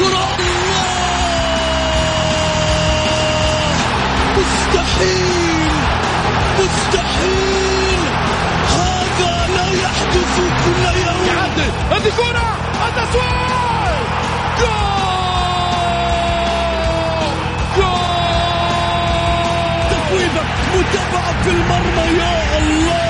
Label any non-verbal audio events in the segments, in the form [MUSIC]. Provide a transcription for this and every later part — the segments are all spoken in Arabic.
الكرة مستحيل! مستحيل! هذا لا يحدث كل يوم! هذه كرة التسويق جول! جول متابعة في المرمى يا الله!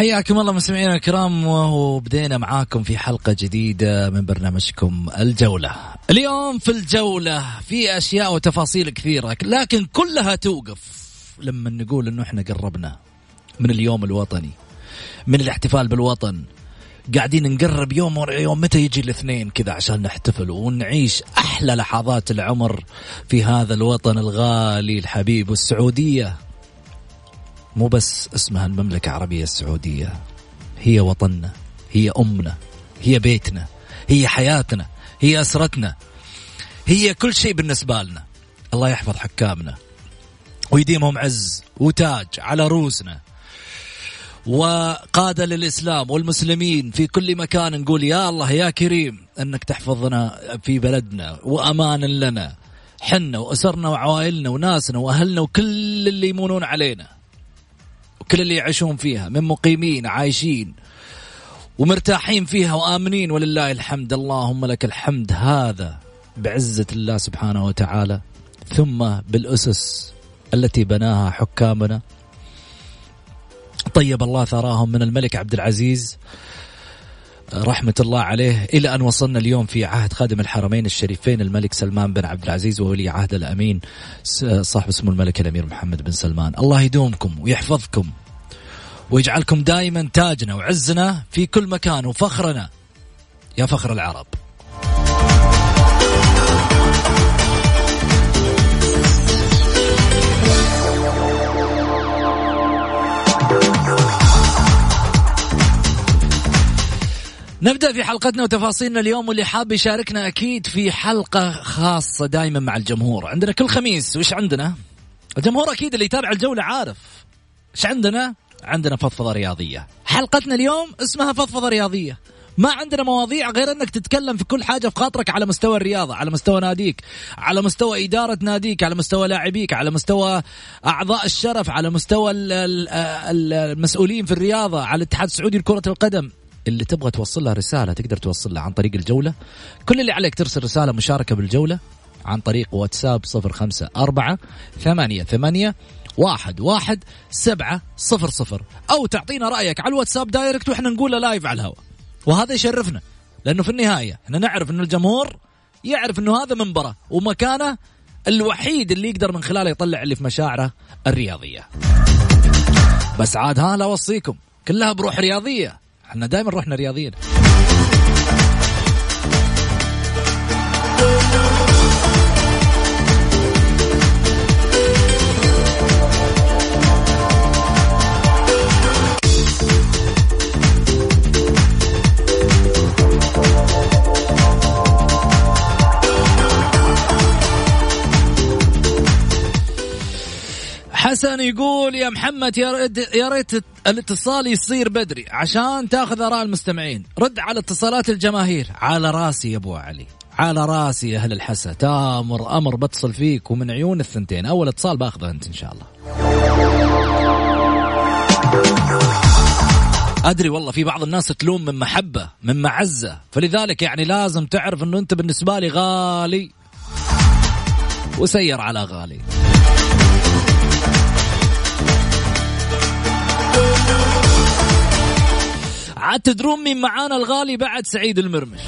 حياكم الله مستمعينا الكرام وبدينا معاكم في حلقة جديدة من برنامجكم الجولة. اليوم في الجولة في أشياء وتفاصيل كثيرة لكن كلها توقف لما نقول أنه إحنا قربنا من اليوم الوطني من الاحتفال بالوطن. قاعدين نقرب يوم ورا يوم متى يجي الاثنين كذا عشان نحتفل ونعيش أحلى لحظات العمر في هذا الوطن الغالي الحبيب والسعودية. مو بس اسمها المملكة العربية السعودية. هي وطننا هي أمنا هي بيتنا هي حياتنا هي أسرتنا هي كل شيء بالنسبة لنا. الله يحفظ حكامنا ويديمهم عز وتاج على رؤوسنا وقادة للإسلام والمسلمين في كل مكان. نقول يا الله يا كريم أنك تحفظنا في بلدنا وأمان لنا حنا وأسرنا وعوائلنا وناسنا وأهلنا وكل اللي يمونون علينا. وكل اللي يعيشون فيها من مقيمين عايشين ومرتاحين فيها وآمنين ولله الحمد. اللهم لك الحمد. هذا بعزة الله سبحانه وتعالى ثم بالأسس التي بناها حكامنا. طيب الله ثراهم من الملك عبد العزيز. رحمة الله عليه. إلى أن وصلنا اليوم في عهد خادم الحرمين الشريفين الملك سلمان بن عبد العزيز وولي عهد الأمين صاحب سمو الملك الأمير محمد بن سلمان. الله يدومكم ويحفظكم ويجعلكم دائما تاجنا وعزنا في كل مكان وفخرنا. يا فخر العرب. نبدأ في حلقتنا وتفاصيلنا اليوم واللي حاب يشاركنا أكيد في حلقة خاصة دائما مع الجمهور. عندنا كل خميس وش عندنا؟ الجمهور أكيد اللي يتابع الجولة عارف. إيش عندنا؟ عندنا فضفضة رياضية. حلقتنا اليوم اسمها فضفضة رياضية. ما عندنا مواضيع غير إنك تتكلم في كل حاجة في خاطرك على مستوى الرياضة، على مستوى ناديك، على مستوى إدارة ناديك، على مستوى لاعبيك، على مستوى أعضاء الشرف، على مستوى المسؤولين في الرياضة، على الاتحاد السعودي لكرة القدم، اللي تبغى توصل له رسالة تقدر توصل له عن طريق الجولة. كل اللي عليك ترسل رسالة مشاركة بالجولة عن طريق واتساب صفر خمسة أربعة ثمانية ثمانية واحد واحد سبعة صفر صفر أو تعطينا رأيك على الواتساب direct وإحنا نقوله live على الهواء. وهذا يشرفنا لأنه في النهاية إحنا نعرف أن الجمهور يعرف أنه هذا منبره ومكانه الوحيد اللي يقدر من خلاله يطلع اللي في مشاعره الرياضية. بس عاد ها لا أوصيكم كلها بروح رياضية. إحنا دائما روحنا رياضيين يقول يا محمد يا ريت يا ريت الاتصال يصير بدري عشان تأخذ آراء المستمعين. رد على اتصالات الجماهير. على راسي يا أبو علي. على راسي يا أهل الحسا. تامر أمر بتصل فيك ومن عيون الثنتين. أول اتصال بأخذه أنت إن شاء الله. أدري والله في بعض الناس تلوم من محبة من معزة. فلذلك يعني لازم تعرف إنه أنت بالنسبة لي غالي وسير على غالي. عاد تدرون مين معانا الغالي بعد سعيد المرمش.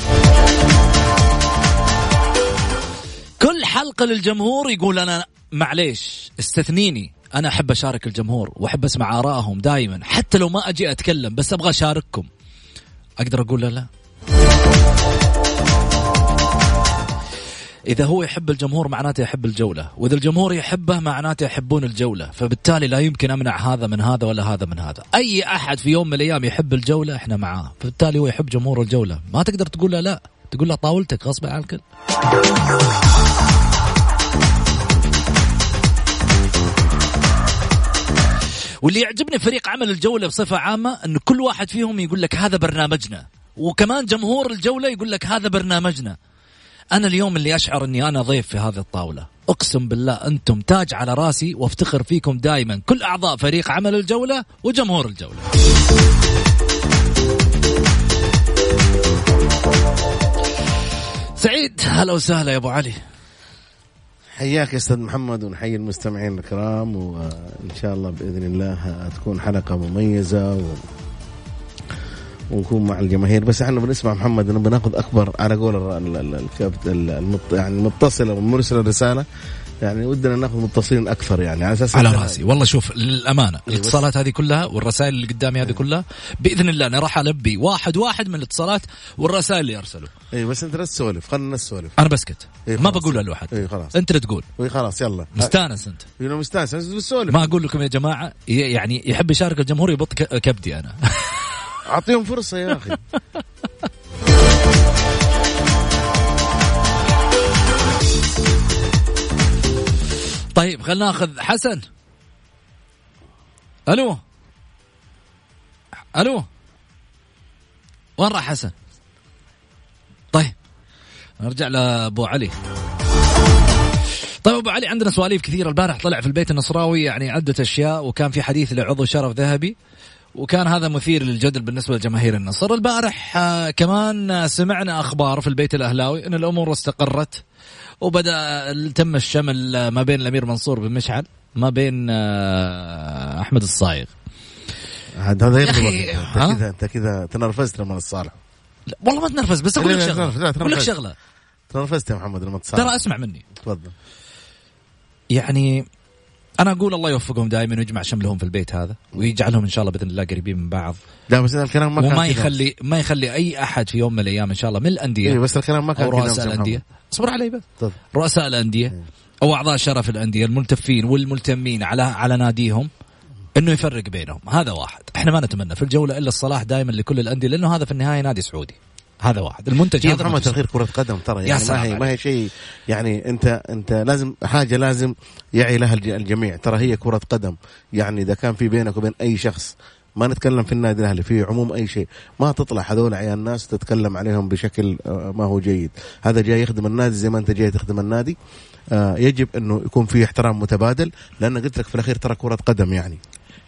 كل حلقة للجمهور يقول أنا معليش استثنيني. أنا أحب أشارك الجمهور وأحب أسمع آرائهم دائما حتى لو ما أجي أتكلم بس أبغى أشارككم. أقدر أقول لا لا. إذا هو يحب الجمهور معناته يحب الجولة وإذا الجمهور يحبه معناته يحبون الجولة فبالتالي لا يمكن أمنع هذا من هذا ولا هذا من هذا. أي أحد في يوم من الأيام يحب الجولة إحنا معاه فبالتالي هو يحب جمهور الجولة. ما تقدر تقول له لا تقول له طاولتك غصب عن الكل. واللي يعجبني فريق عمل الجولة بصفة عامة انه كل واحد فيهم يقول لك هذا برنامجنا وكمان جمهور الجولة يقول لك هذا برنامجنا. أنا اليوم اللي أشعر إني أنا ضيف في هذه الطاولة. أقسم بالله أنتم تاج على راسي وافتخر فيكم دائما كل أعضاء فريق عمل الجولة وجمهور الجولة. سعيد هلا وسهلا يا أبو علي. حياك يا أستاذ محمد ونحيي المستمعين الكرام وإن شاء الله بإذن الله تكون حلقة مميزة و... ونكون مع الجماهير. بس إحنا بنسمع محمد إنه بناخذ أكبر على قول ال- ال- الكابت ال- المط... يعني المتصله والمرسله الرسالة. يعني ودنا ناخذ متصلين أكثر يعني على أساس على راسي. والله شوف للأمانة إيه، الاتصالات هذه كلها والرسائل اللي قدامي هذه كلها بإذن الله أنا راح ألبي واحد واحد من الاتصالات والرسائل اللي أرسلوا. اي بس أنت لا تسولف خلينا نسولف. أنا بسكت. إيه ما خلاص. بقول لواحد اي خلاص. أنت اللي تقول. اي خلاص يلا. مستانس أنت. يو مستانس. بس بتسولف ما أقول لكم يا جماعة يعني يحب يشارك الجمهور يبط كبدي أنا. [LAUGHS] أعطيهم فرصة يا أخي. [LAUGHS] طيب خلينا ناخذ حسن. ألو؟ ألو؟ وين راح حسن؟ طيب نرجع لأبو علي. طيب أبو علي عندنا سواليف كثيرة. البارح طلع في البيت النصراوي يعني عدة أشياء وكان في حديث لعضو شرف ذهبي. وكان هذا مثير للجدل بالنسبة لجماهير النصر. البارح آه، كمان آه، سمعنا أخبار في البيت الأهلاوي إن الأمور استقرت وبدأ تم الشمل آه، ما بين الأمير منصور بن مشعل ما بين أحمد الصايغ. هذا هذا يغضبك؟ انت كذا انت كذا تنرفزت لما تصالح والله ما تنرفز بس أقول لك شغلة. أقول لك. شغلة. تنرفزت يا محمد لما تصالح ترى أسمع مني. تفضل. يعني أنا أقول الله يوفقهم دائما ويجمع شملهم في البيت هذا ويجعلهم إن شاء الله بإذن الله قريبين من بعض. لا بس أنا الكلام ما كان وما. يخلي ما يخلي أي أحد في يوم من الأيام إن شاء الله من الأندية اي بس الكلام ما كان رؤساء الأندية. اصبر علي بس. تفضل. رؤساء الأندية أو أعضاء شرف الأندية الملتفين والملتمين على على ناديهم إنه يفرق بينهم. هذا واحد. إحنا ما نتمنى في الجولة إلا الصلاح دائما لكل الأندية لأنه هذا في النهاية نادي سعودي. هذا واحد. المنتج هذا منتج. تغيير كرة قدم ترى يعني ما هي ما هي. شيء يعني انت انت لازم حاجة لازم يعي لها الج- الجميع. ترى هي كرة قدم. يعني إذا كان في بينك وبين أي شخص ما نتكلم في النادي الأهلي في عموم أي شيء ما تطلع هذول عيال ناس تتكلم عليهم بشكل آه، ما هو جيد. هذا جاي يخدم النادي زي ما أنت جاي تخدم النادي. آه، يجب إنه يكون في احترام متبادل لأن قلت لك في الأخير ترى كرة قدم يعني.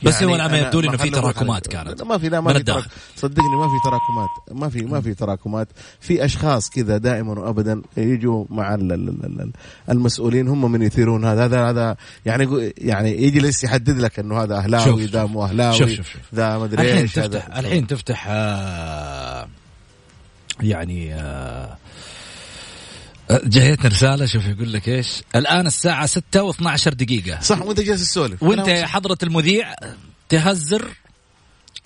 بس هو العمل يبدو لي انه في تراكمات كانت ما في لا ما في. تراك صدقني ما في تراكمات ما في ما في تراكمات في أشخاص كذا دائما وابدا يجوا مع ال- ال- ال- ال- المسؤولين هم من يثيرون هذا هذا هذا يعني يعني يجلس يحدد لك إنه هذا أهلاوي ذا. مو أهلاوي شوف، شوف، شوف. ذا ما أدري الحين إيش تفتح هذا الحين تفتح آه يعني آه جايتنا رسالة شوف يقول لك إيش؟ الآن الساعة 6 و12 دقيقة. صح وأنت جالس تسولف. وأنت يا. حضرة المذيع تهزر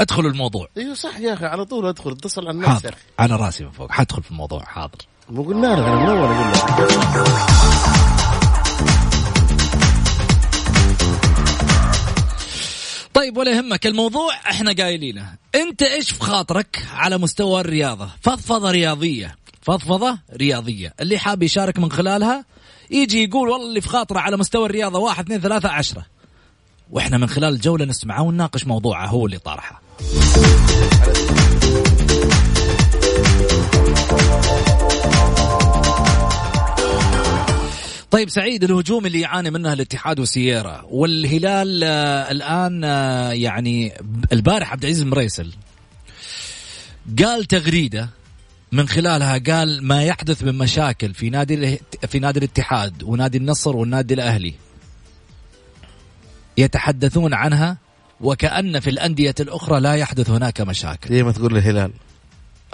أدخل الموضوع. أيوه صح يا أخي على طول أدخل اتصل على الناس يا حاضر. على راسي من فوق حدخل في الموضوع حاضر. مو قلنا لك أنا من أول أقول لك. طيب ولا يهمك الموضوع إحنا قايلينه. أنت إيش في خاطرك على مستوى الرياضة؟ فضفضة رياضية. فضفضة رياضية. اللي حاب يشارك من خلالها يجي يقول والله اللي في خاطرة على مستوى الرياضة واحد اثنين ثلاثة عشرة. وإحنا من خلال الجولة نسمعه ونناقش موضوعه هو اللي طارحه طيب سعيد الهجوم اللي يعاني منه الاتحاد وسييرا والهلال آه الآن آه يعني البارح عبد العزيز مريسل قال تغريدة من خلالها قال ما يحدث من مشاكل في نادي في نادي الاتحاد ونادي النصر والنادي الأهلي يتحدثون عنها وكأن في الأندية الأخرى لا يحدث هناك مشاكل ليه ما تقول الهلال؟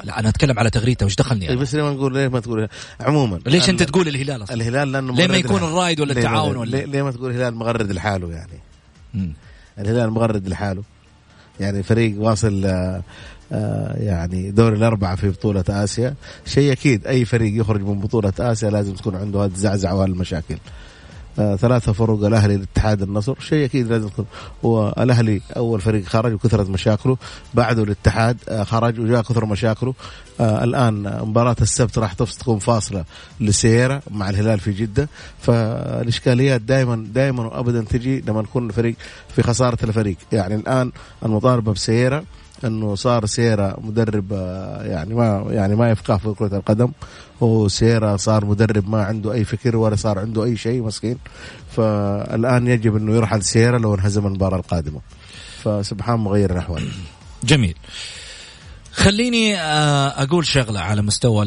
لا أنا أتكلم على تغريدة وش دخلني إيه أنا؟ بس ليه ما نقول ليه ما تقول؟ عموما ليش ال- تقول الهلال أصلا؟ الهلال لأنه ليه ما يكون. الرايد ولا التعاون ولا- ليه, ليه ما تقول الهلال مغرد لحاله يعني؟ مم. الهلال مغرد لحاله يعني فريق واصل آه، يعني دور الأربعة في بطولة آسيا. شيء أكيد أي فريق يخرج من بطولة آسيا لازم تكون عنده هذه الزعزعة وهالمشاكل آه، ثلاثة فروق الأهلي الاتحاد النصر. شيء أكيد لازم يكون هو الأهلي أول فريق خرج وكثرت مشاكله بعده الاتحاد آه، خرج وجاء كثر مشاكله. آه الآن آه، مباراة السبت راح تكون فاصلة لسيرة مع الهلال في جدة. فالإشكاليات دائما دائما وأبدا تجي لما نكون الفريق في خسارة الفريق. يعني الآن المطالبة بسيرة انه صار سيرا مدرب آه، يعني ما يعني ما يفقه في كرة القدم. وسيرا صار مدرب ما عنده أي فكر ولا صار عنده أي شيء مسكين. فالآن يجب إنه يرحل سيرا لو انهزم المباراة القادمة. فسبحان مغير الأحوال. جميل. خليني آه، أقول شغلة على مستوى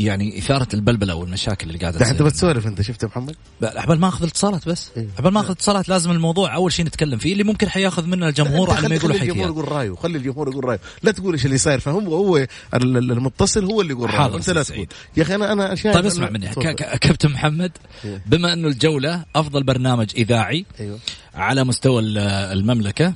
يعني إثارة البلبلة والمشاكل اللي قاعدة ده انت تصير بتسولف أنت شفت يا محمد؟ لا، قبل ما أخذ اتصالات بس إيه. قبل ما أخذ اتصالات لازم الموضوع أول شيء نتكلم فيه اللي ممكن حياخذ مننا الجمهور على ما خلي, يقول خلي الجمهور يقول رأيه خلي الجمهور يقول رأيه لا تقول إيش اللي صاير فهم هو ال- ال- المتصل هو اللي يقول رأيه أنت لا تقول. يا أخي أنا أنا شايف طيب اسمع مني كابتن محمد إيه. بما أنه الجولة أفضل برنامج إذاعي أيوه على مستوى ال- المملكة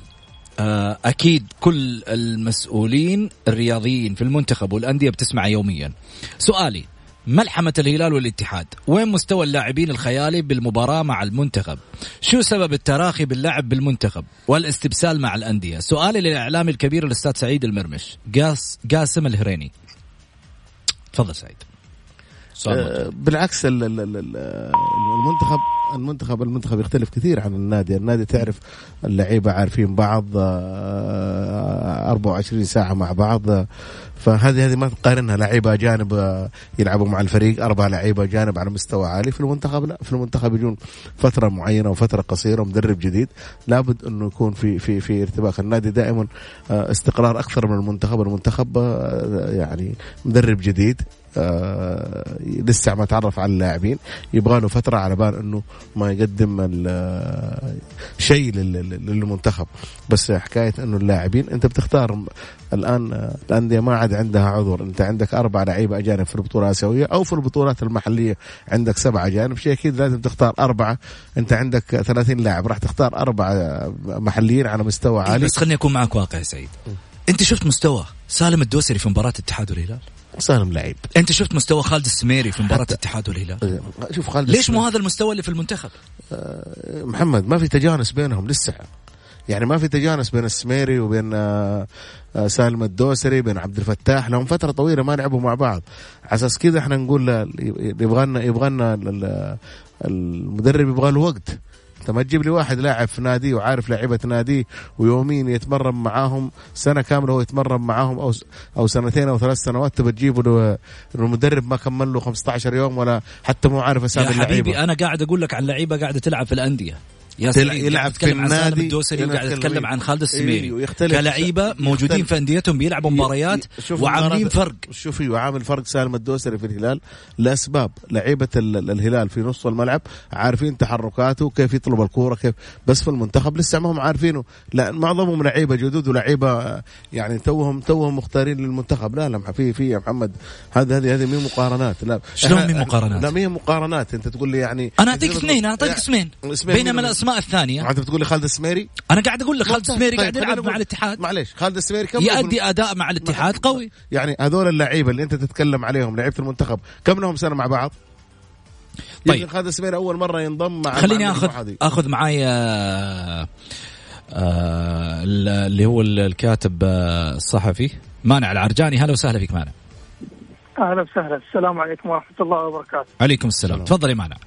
أكيد كل المسؤولين الرياضيين في المنتخب والأندية بتسمع يوميا. سؤالي ملحمة الهلال والاتحاد؟ وين مستوى اللاعبين الخيالي بالمباراة مع المنتخب؟ شو سبب التراخي باللعب بالمنتخب والاستبسال مع الأندية؟ سؤالي للإعلامي الكبير الأستاذ سعيد المرمش قاس قاسم الهريني. تفضل سعيد. آه، بالعكس ال- ال- ال- ال- المنتخب المنتخب المنتخب يختلف كثير عن النادي. النادي تعرف اللعيبة عارفين بعض آه، 24 ساعة مع بعض. آه، فهذه هذه ما تقارنها. لعيبة أجانب آه، يلعبوا مع الفريق أربع لعيبة أجانب على مستوى عالي في المنتخب. لا في المنتخب يجون فترة معينة وفترة قصيرة ومدرب جديد. لابد أنه يكون في في في ارتباك. النادي دائما آه، استقرار أكثر من المنتخب. المنتخب آه، يعني مدرب جديد. آه، لسه ما تعرف على اللاعبين. يبغى له فترة على بال إنه ما يقدم ال- شيء لل- للمنتخب. بس حكاية إنه اللاعبين أنت بتختار الآن آه، الأندية ما عاد عندها عذر. أنت عندك أربع لعيبة أجانب في البطولة الآسيوية أو في البطولات المحلية. عندك سبعة أجانب. شيء أكيد لازم تختار أربعة. أنت عندك 30 لاعب. راح تختار أربعة محليين على مستوى عالي. بس خليني أكون معك واقعي سعيد. أنت شفت مستوى سالم الدوسري في مباراة الاتحاد والهلال سالم لعيب. أنت شفت مستوى خالد السميري في مباراة الاتحاد والهلال شوف خالد ليش مو هذا المستوى اللي في المنتخب؟ محمد ما في تجانس بينهم لسه. يعني ما في تجانس بين السميري وبين آه، سالم الدوسري بين عبد الفتاح. لهم فترة طويلة ما لعبوا مع بعض. على أساس كذا إحنا نقول يبغى لنا يبغى لنا ال- المدرب يبغى له وقت. انت ما تجيب لي واحد لاعب في نادي وعارف لعيبة ناديه ويومين يتمرن معاهم سنة كاملة هو يتمرن معاهم أو أو سنتين أو ثلاث سنوات تبى تجيبه له المدرب ما كمل له 15 يوم ولا حتى مو عارف أسامي اللعيبه حبيبي أنا قاعد أقول لك عن لعيبة قاعدة تلعب في الأندية. يا يلعب في النادي، الدوسري وقاعد النادي. عن خالد السميري. كلعيبه موجودين. في أنديتهم بيلعبوا مباريات وعاملين فرق. شوفي وعامل فرق سالم الدوسري في الهلال لأسباب. لعيبة ال- الهلال في نص الملعب عارفين تحركاته كيف يطلب الكورة كيف بس في المنتخب لسه ما هم عارفينه. لا معظمهم لعيبة جدد ولعيبة يعني توهم توهم مختارين للمنتخب. لا لا في في يا محمد هذه هذه هذه مين مقارنات. لا. شلون مين مقارنات؟ لا مين مقارنات. أنت تقول لي يعني أنا أعطيك اثنين أنا أعطيك اسمين بينما مين- الاسماء الثانية. انت بتقول لي خالد السميري؟ أنا قاعد أقول لك خالد ممتاز. السميري طيب، قاعد يلعب مع الاتحاد. معليش خالد السميري كم يؤدي أداء مع الاتحاد قوي. يعني هذول اللعيبة اللي أنت تتكلم عليهم لعيبة المنتخب كم لهم سنة مع بعض؟ طيب. طيب. خالد السميري أول مرة ينضم مع خليني أخذ. أخذ معاي آه، آه، اللي هو الكاتب آه، الصحفي. مانع العرجاني. هلا وسهلا فيك مانع. أهلا وسهلا. السلام عليكم ورحمة الله وبركاته. عليكم السلام. تفضل يا مانع.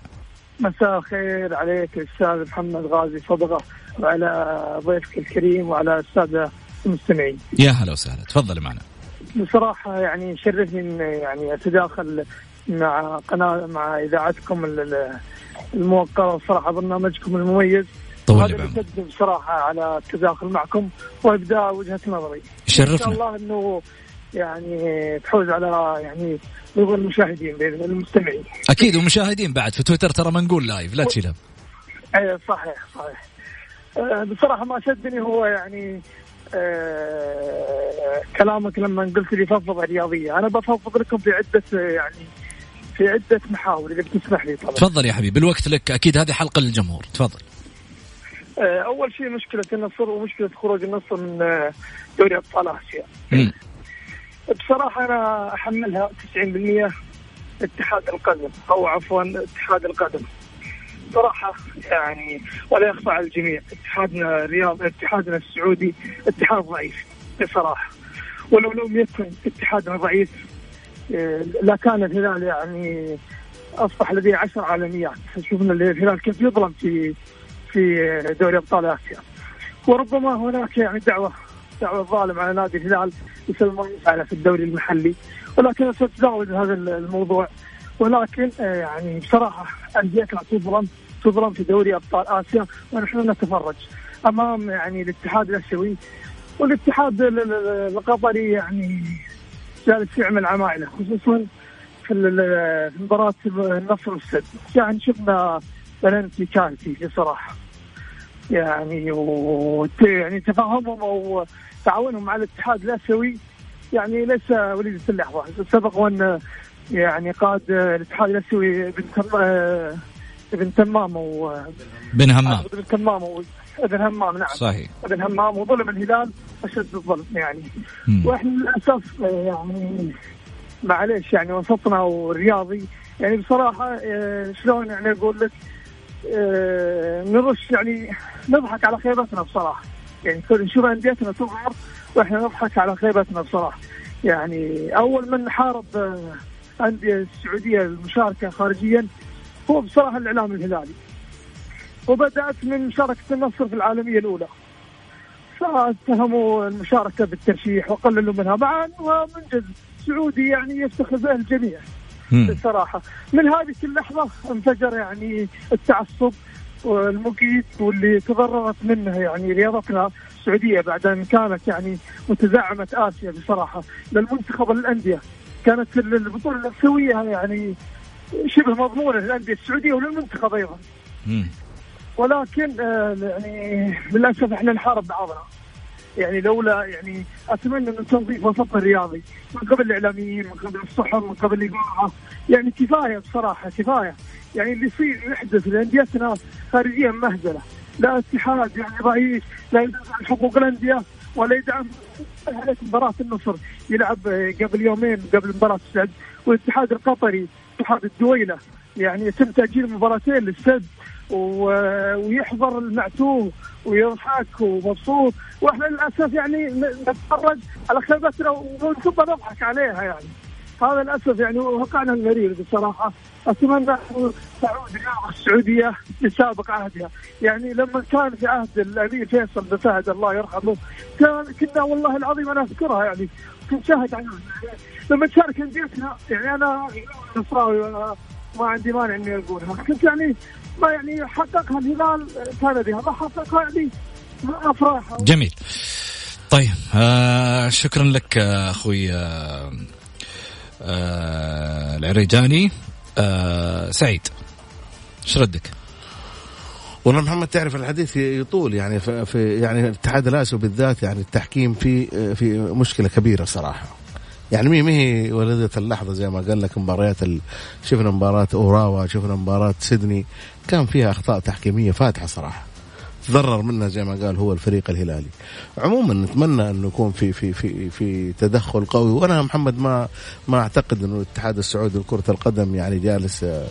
مساء الخير عليك الاستاذ محمد غازي صدقة وعلى ضيفك الكريم وعلى الساده المستمعين. يا هلا وسهلا. تفضل مانع بصراحة يعني يشرفني إن يعني أتداخل مع قناة مع إذاعتكم ال- ال- الموقرة وصراحة برنامجكم المميز. طول هذا بصراحة على التداخل معكم وإبداء وجهة نظري. إن شاء الله إنه يعني تحوز على يعني رضا المشاهدين بإذن الله المستمعين. أكيد ومشاهدين بعد في تويتر ترى ما نقول لايف لا تشيل هم أي صحيح صحيح. آه، بصراحة ما شدني هو يعني آه، كلامك لما قلت لي فضفضة رياضية. أنا بفضفض لكم في عدة آه، يعني في عدة محاور إذا بتسمح لي طبعا. تفضل يا حبيبي الوقت لك. أكيد هذه حلقة للجمهور. تفضل. أول شيء مشكلة النصر ومشكلة خروج النصر من دوري أبطال آسيا. بصراحة أنا أحملها 90% اتحاد القدم أو عفوا اتحاد القدم. صراحة يعني ولا يخفى على الجميع. اتحادنا الرياض اتحادنا السعودي اتحاد ضعيف بصراحة. ولو لم يكن اتحادنا ضعيف آه، لكان الهلال يعني أصبح لديه عشر عالميات. شفنا الهلال كيف يظلم في في دوري أبطال آسيا. وربما هناك يعني دعوة دعوه ظالم على نادي الهلال بسبب يفعله في الدوري المحلي. ولكن سأتجاوز هذا الموضوع. ولكن آه، يعني بصراحة انديتنا تظلم تظلم في دوري أبطال آسيا ونحن نتفرج. أمام يعني الاتحاد الأسيوي والاتحاد ال- ال- القطري يعني جالس يعمل عمايله خصوصا في مباراة النصر والسد. يعني شفنا بلنتي كارثي بصراحة. يعني و يعني تفاهمهم أو تعاونهم مع الاتحاد الاسيوي يعني ليس وليدة اللحظه سبق وأن يعني قاد الاتحاد الاسيوي ابن ابن تمام و بن همام. ابن تمام و- ابن همام نعم. صحيح. ابن همام وظلم الهلال أشد الظلم يعني. مم. وإحنا للأسف يعني معليش يعني وسطنا والرياضي يعني بصراحة آه، شلون يعني أقول لك آه، نرش يعني نضحك على خيبتنا بصراحة. يعني نشوف أنديتنا تظهر وإحنا نضحك على خيبتنا بصراحة. يعني أول من حارب آه، أندية السعودية المشاركة خارجيا هو بصراحة الإعلام الهلالي. وبدأت من مشاركة النصر في العالمية الأولى. فاتهموا المشاركة بالترشيح وقللوا منها. مع انها منجز سعودي يعني يفتخر به الجميع. بصراحة. من هذه اللحظة انفجر يعني التعصب والمقيت واللي تضررت منه يعني رياضتنا السعودية بعد ان كانت يعني متزعمة آسيا بصراحة للمنتخب للانديه كانت البطولة الاسيويه يعني شبه مضمونة للأندية السعودية وللمنتخب أيضا. ولكن آه، يعني للأسف إحنا نحارب بعضنا. يعني لولا يعني أتمنى أن تنظيف وسطنا الرياضي من قبل الإعلاميين من قبل الصحف من قبل الاذاعه يعني كفاية بصراحة كفاية. يعني اللي يصير يحدث لأنديتنا خارجيا مهزلة. لا اتحاد يعني ضعيف لا عن حقوق الأندية ولا يدعم عليك مباراة النصر. يلعب قبل يومين قبل مباراة السد. والاتحاد القطري اتحاد الدويلة. يعني يتم تأجيل مباراتين للسد. ويحضر المعتوه ويضحك ومبسوط وإحنا للاسف يعني نتفرج على خيبتنا ونصب نضحك عليها يعني هذا للاسف يعني وقعنا المرير بصراحه اتمنى أن تعود الرياضه السعوديه لسابق عهدها يعني لما كان في عهد الامير فيصل بن فهد الله يرحمه كان كنا والله العظيم أنا اذكرها يعني كنت شاهد عنها يعني لما تشارك انديتنا يعني أنا نصراوي ما عندي مانع اني اقولها كنت يعني ما يعني حققها الهلال كان بها. ما حققها يعني ما افراح جميل. طيب آه شكرا لك آه، أخوي آه آه العريجاني. آه سعيد إيش ردك؟ والله محمد تعرف الحديث يطول يعني في يعني الاتحاد الاسيوي بالذات يعني التحكيم في في مشكلة كبيرة صراحة. يعني مي مي ولدة اللحظة زي ما قال لك مباريات ال... شفنا مباراة أوراوا شفنا مباراة سيدني كان فيها أخطاء تحكيمية فاتحة صراحة. تضرر منها زي ما قال هو الفريق الهلالي. عموما نتمنى انه يكون في في في في تدخل قوي. وأنا محمد ما ما أعتقد أنه الاتحاد السعودي لكرة القدم يعني جالس آه،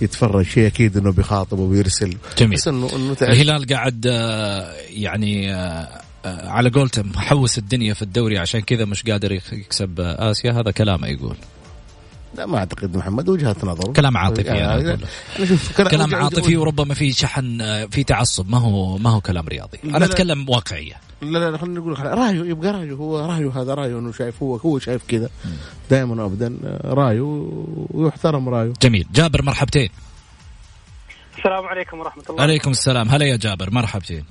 يتفرج. شيء أكيد أنه بيخاطب وبيرسل. جميل. بس أنه أنه الهلال قاعد آه يعني آه على قولتهم حوس الدنيا في الدوري. عشان كذا مش قادر يك- يكسب آسيا. هذا كلامه يقول. لا ما أعتقد محمد وجهه نظر. كلام عاطفي يعني. أنا شوف كلام, كلام عاطفي وربما في شحن في تعصب. ما هو ما هو كلام رياضي. أنا لا. أتكلم واقعية. لا لا لا خلينا نقول رايه يبقى رايه هو رايه هذا رايه إنه شايف هو هو شايف كذا. دائما وابدا رايه ويحترم رايه جميل. جابر مرحبتين. السلام عليكم ورحمة الله. عليكم السلام. هلا يا جابر مرحبتين.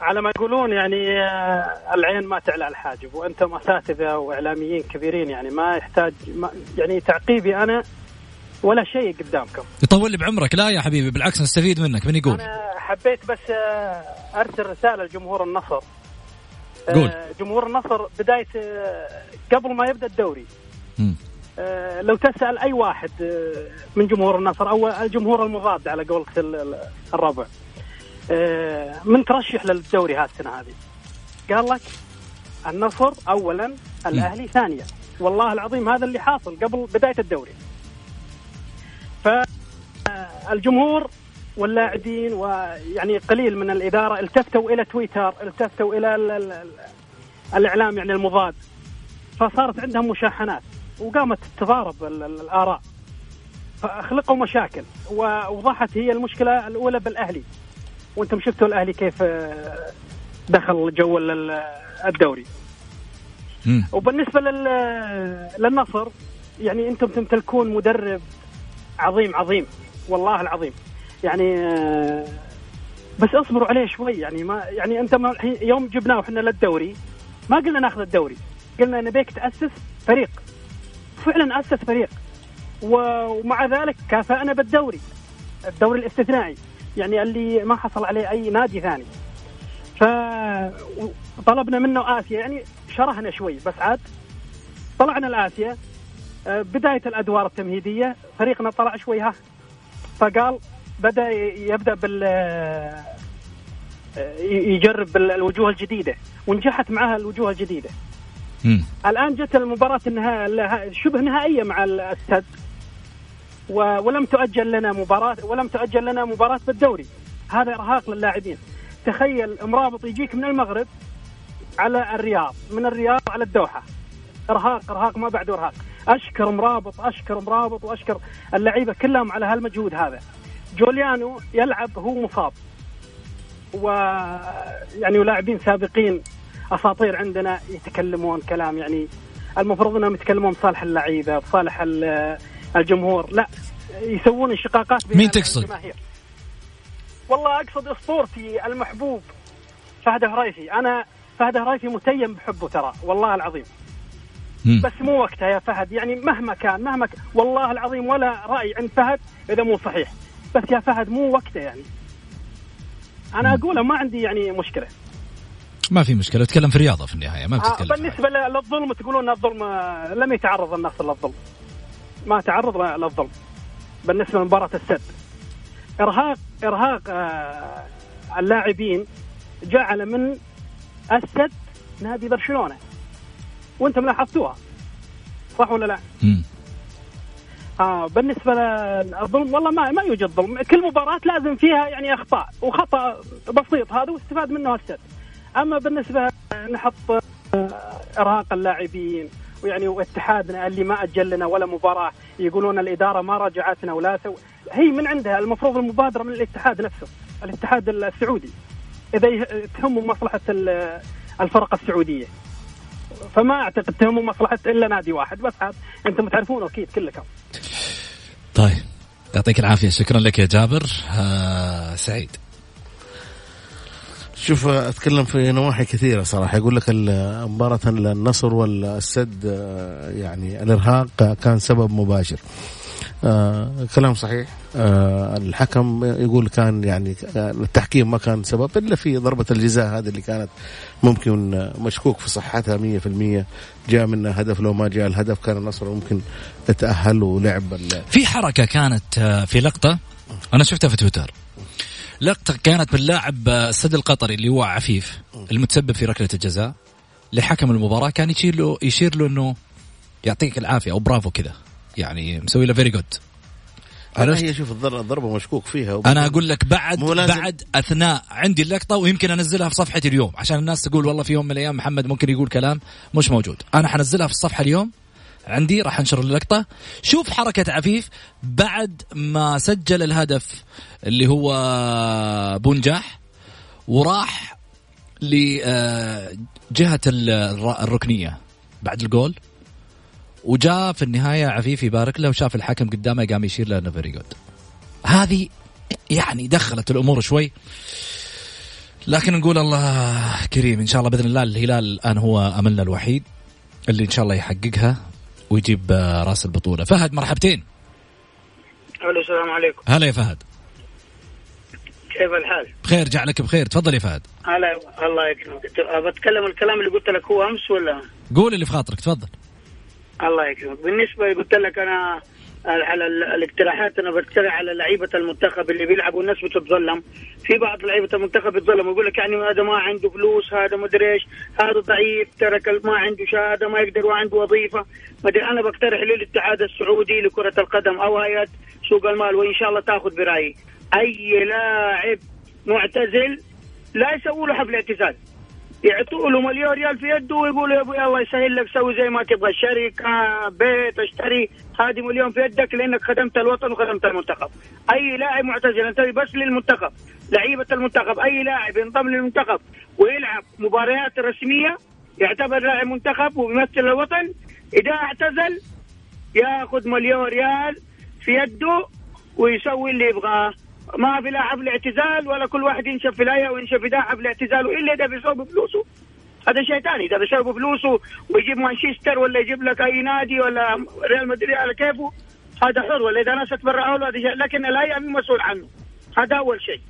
على ما يقولون يعني آه، العين ما تعلى على الحاجب وأنتم أساتذة وإعلاميين كبيرين يعني ما يحتاج ما يعني تعقيبي أنا ولا شيء قدامكم. يطول لي بعمرك. لا يا حبيبي بالعكس نستفيد منك. من يقول؟ أنا حبيت بس آه، أرسل رسالة لجمهور النصر. آه، قول. جمهور النصر بداية قبل ما يبدأ الدوري. آه، لو تسأل أي واحد من جمهور النصر أو الجمهور المضاد على قولة ال- ال- الربع. من ترشح للدوري هالسنه هذه. قال لك النصر اولا الأهلي ثانيا. والله العظيم هذا اللي حاصل قبل بداية الدوري. فالجمهور واللاعبين ويعني قليل من الإدارة التفتوا إلى تويتر التفتوا إلى ال- ال- ال- الإعلام يعني المضاد. فصارت عندهم مشاحنات وقامت تتضارب ال- ال- الآراء. فأخلقوا مشاكل ووضحت هي المشكلة الأولى بالأهلي. وأنتم شفتوا الأهلي كيف آه، دخل جو ال- الدوري. مم. وبالنسبة لل... للنصر يعني أنتم تمتلكون مدرب عظيم عظيم. والله العظيم. يعني آه، بس اصبروا عليه شوي. يعني ما يعني انت ما الحين يوم جبناه إحنا للدوري ما قلنا ناخذ الدوري. قلنا نبيك تأسس فريق. فعلا أسس فريق. ومع ذلك كافأنا بالدوري. الدوري الاستثنائي. يعني اللي ما حصل عليه أي نادي ثاني. فطلبنا منه آسيا يعني شرهنا شوي بس عاد طلعنا لآسيا. آه، بداية الأدوار التمهيدية فريقنا طلع شوي ها. فقال بدأ يبدأ بال آه، ي- يجرب الوجوه الجديدة. ونجحت معها الوجوه الجديدة. الآن جت المباراة النها... شبه نهائية مع السد. ولم تؤجل لنا مباراه ولم تؤجل لنا مباراة بالدوري. هذا إرهاق للاعبين. تخيل مرابط يجيك من المغرب على الرياض من الرياض على الدوحة. إرهاق إرهاق ما بعده إرهاق. أشكر مرابط أشكر مرابط وأشكر اللعيبة كلهم على هالمجهود هذا. جوليانو يلعب هو مصاب. و يعني ولاعبين سابقين أساطير عندنا يتكلمون كلام يعني المفروض إنهم يتكلمون بصالح اللعيبة بصالح ال- الجمهور. لا يسوون انشقاقات بين مين تقصد؟ الجماهير. والله أقصد اسطورتي المحبوب فهد هريفي أنا فهد هريفي متيم بحبه ترى والله العظيم. مم. بس مو وقتها يا فهد يعني مهما كان مهما كان. والله العظيم ولا رأي عند فهد إذا مو صحيح. بس يا فهد مو وقته يعني. أنا اقولها ما عندي يعني مشكلة. ما في مشكلة تتكلم في الرياضة في النهاية ما آه، بتتكلم بالنسبة للظلم تقولون الظلم لم يتعرض النصر للظلم. ما تعرض للظلم بالنسبة لمباراة السد ارهاق إرهاق آه، اللاعبين جعل من السد نادي برشلونة وأنتم لاحظتوها صح ولا لا؟ مم. آه بالنسبة للظلم والله ما ما يوجد ظلم، كل مباراة لازم فيها يعني أخطاء وخطأ بسيط هذا واستفاد منه السد. أما بالنسبة نحط آه، إرهاق اللاعبين ويعني واتحادنا اللي ما أجل لنا ولا مباراة يقولون الإدارة ما راجعتنا ولا سو هي من عندها المفروض المبادرة من الاتحاد نفسه، الاتحاد السعودي. إذا تهم مصلحة ال- الفرق السعودية. فما أعتقد تهم مصلحة إلا نادي واحد بس عاد أنتم تعرفونه أكيد كلكم. طيب يعطيك العافية شكرا لك يا جابر آه سعيد شوف أتكلم في نواحي كثيرة صراحة. يقول لك مباراة النصر والسد آه، يعني الإرهاق كان سبب مباشر. آه كلام صحيح. آه الحكم يقول كان يعني آه، التحكيم ما كان سبب إلا في ضربة الجزاء هذه اللي كانت ممكن آه، مشكوك في صحتها 100% جاء منها هدف لو ما جاء الهدف كان النصر ممكن يتاهل ولعب في حركة كانت في لقطة أنا شفتها في تويتر. لقطة كانت باللاعب آه، السد القطري اللي هو عفيف المتسبب في ركلة الجزاء لحكم المباراة كان يشير له يشير له إنه يعطيك العافية أو برافو كذا يعني مسوي له very good عرفت؟ هي شوف الضر- الضربة مشكوك فيها أنا أقول لك بعد بعد أثناء عندي اللقطة ويمكن أنزلها في صفحتي اليوم عشان الناس تقول والله في يوم من الأيام محمد ممكن يقول كلام مش موجود. أنا حنزلها في الصفحة اليوم عندي راح أنشر اللقطة. شوف حركة عفيف بعد ما سجل الهدف اللي هو بونجاح وراح لجهه الركنية بعد الجول وجاء في النهاية عفيف يبارك له وشاف الحكم قدامه قام يشير له very good. هذه يعني دخلت الأمور شوي لكن نقول الله كريم إن شاء الله بإذن الله الهلال الآن هو أملنا الوحيد اللي إن شاء الله يحققها ويجيب آه، رأس البطولة. فهد مرحبتين. السلام عليكم. هلا يا فهد. كيف الحال؟ بخير جعلك بخير. تفضل يا فهد. هلا الله يكرمك. بتكلم الكلام اللي قلت لك هو أمس ولا؟ قول اللي في خاطرك تفضل. الله يكرمك. بالنسبة قلت لك أنا على الاقتراحات أنا بقترح على لعيبة المنتخب اللي بيلعبوا الناس بتتظلم. في بعض لعيبة المنتخب بيتظلم يقول لك يعني هذا ما عنده فلوس هذا مدري إيش هذا ضعيف ترك ما عنده شهاده ما يقدر وعنده وظيفة. مدري أنا بقترح للاتحاد السعودي لكرة القدم أو هيئة سوق المال وإن شاء الله تأخذ برأيي. أي لاعب معتزل لا يسووا له حفل اعتزال. يعطوا له مليون ريال في يده ويقولوا يا أبوي الله يسهل لك سوي زي ما تبغى شركة بيت اشتري. هذه مليون في يدك لأنك خدمت الوطن وخدمت المنتخب. أي لاعب معتزل أنت بس للمنتخب لعيبة المنتخب. أي لاعب ينضم للمنتخب ويلعب مباريات رسمية يعتبر لاعب منتخب ويمثل الوطن إذا اعتزل ياخذ مليون ريال في يده ويسوي اللي يبغاه. ما في لا حفل اعتزال ولا كل واحد ينشف في الايه وينشف في ده حفل اعتزال الا إذا بيسوي بفلوسه. هذا شيء ثاني إذا بيسوي بفلوسه ويجيب مانشستر ولا يجيب لك أي نادي ولا ريال مدريد على كيفه هذا حر ولا إذا ناس تبرعوا له هذا شيء. لكن الهيئة مين مسؤول عنه. هذا أول شيء.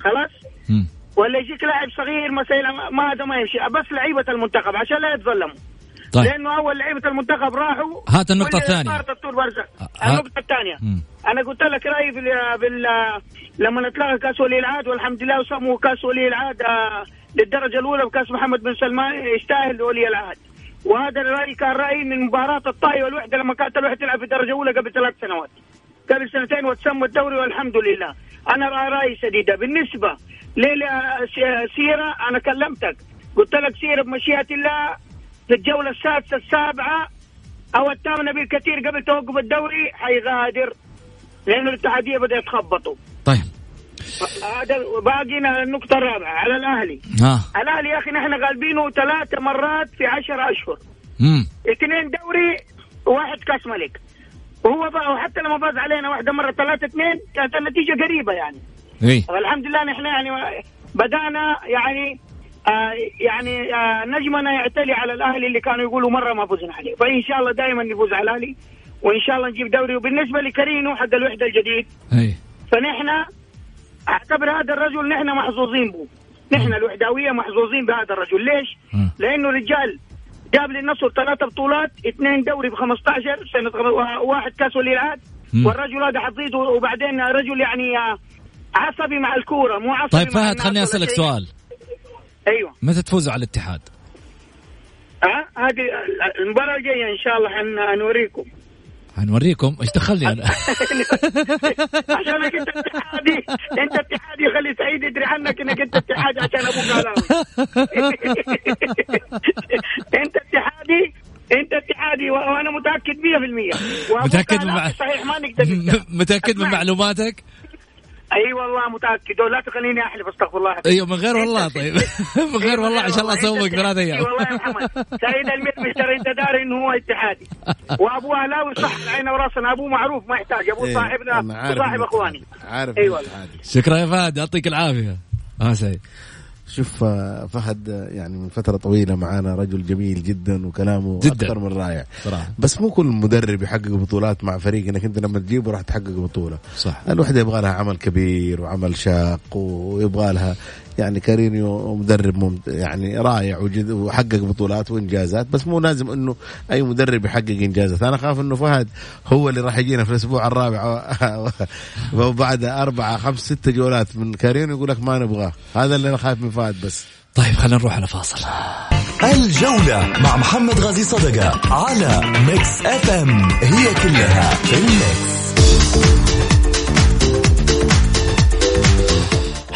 خلاص؟ ولا يجيك لاعب صغير مثلا ما هذا ما يمشي. بس لعيبة المنتخب عشان لا يتظلموا. طيب. لأنه أول لعيبة المنتخب راحوا. هات النقطة الثانية. النقطة الثانية. أنا قلت لك رأيي في بال لما نتلغى كأس ولي العهد والحمد لله وسموا كأس ولي العهد آه، للدرجة الأولى بكأس محمد بن سلمان يستاهل ولي العهد. وهذا الرأي كان رأيي من مباراة الطائي والوحدة لما كانت الوحدة تلعب في الدرجة الأولى قبل ثلاث سنوات. قبل سنتين وتسمى الدوري والحمد لله. أنا رأيي سديده بالنسبة لسيره أنا كلمتك. قلت لك سيرة بمشيئة الله في الجولة السادسة السابعة أو الثامنة بالكثير قبل توقف الدوري حيغادر لأنه الاتحادية بدأت تخبطوا طيب. هذا باقينا النقطة الرابعة على الأهلي. ها. الأهلي يا أخي نحن غالبينه ثلاث مرات في عشر أشهر. امم اثنين دوري وواحد كأس ملك. وهو بقى وحتى لما فاز علينا واحدة مرة ثلاثة اثنين كانت النتيجة قريبة يعني. اي والحمد لله نحن يعني بدأنا يعني آه يعني آه نجمنا يعتلي على الأهلي اللي كانوا يقولوا مرة ما فزنا عليه. فإن شاء الله دائما نفوز على الأهلي وإن شاء الله نجيب دوري. وبالنسبة لكرينو حق الوحدة الجديد أي. فنحن أعتبر هذا الرجل نحن محظوظين به نحن الوحداويه محظوظين بهذا الرجل. ليش؟ م. لأنه رجال جاب للنصر ثلاث بطولات اثنين دوري ب 15 سنه واحد كاس ولي العهد والرجل هذا حفيظ وبعدين رجل يعني عصبي مع الكورة مو عصبي طيب فهد خليني أسألك سؤال. أيوه. متى تفوزوا على الاتحاد؟ ها هذه المباراة الجاية إن شاء الله حنوريكم. حنوريكم. إيش دخلني أنا؟ [LAUGHS] عشانك أنت اتحادي. أنت اتحادي. خلي سعيد يدري عنك إنك أنت اتحادي عشان أبوك علاوي [LAUGHS] أنت اتحادي. أنت اتحادي. وأنا متأكد 100% متأكد من. صحيح ما نقدر متأكد من معلوماتك؟ أي أيوة والله متأكد. ولا تخليني أحلف أستغفر الله أيوه من غير والله طيب. [LAUGHS] من غير والله عشان الله أسوق ثلاث أيام والله يا محمد. سعيد المدمش ترى أنت داري إنه هو اتحادي. وابوه اهلاوي صح عينه وراسنا أبوه معروف ما يحتاج. أبوه صاحبنا وصاحب إخواني. عارف أيوه شكرا يا فهد. يعطيك العافية. آه سعيد. شوف فهد يعني من فترة طويلة معانا رجل جميل جدا وكلامه جداً. أكثر من رائع. صراحة. بس مو كل مدرب يحقق بطولات مع فريق إنك أنت لما تجيبه راح تحقق بطولة. صح. الوحده يبغى لها عمل كبير وعمل شاق ويبغى لها يعني كارينيو مدرب ممت... يعني رائع وجد وحقق بطولات وإنجازات بس مو لازم إنه أي مدرب يحقق إنجازات. أنا خاف إنه فهد هو اللي راح يجينا في الأسبوع الرابع [LAUGHS] وبعد أربعة خمس ست جولات من كارينيو يقول لك ما نبغاه. هذا اللي أنا خايف من فهد بس. طيب خلينا نروح على فاصل. الجولة مع محمد غازي صدقة على Mix FM. هي كلها في ال Mix.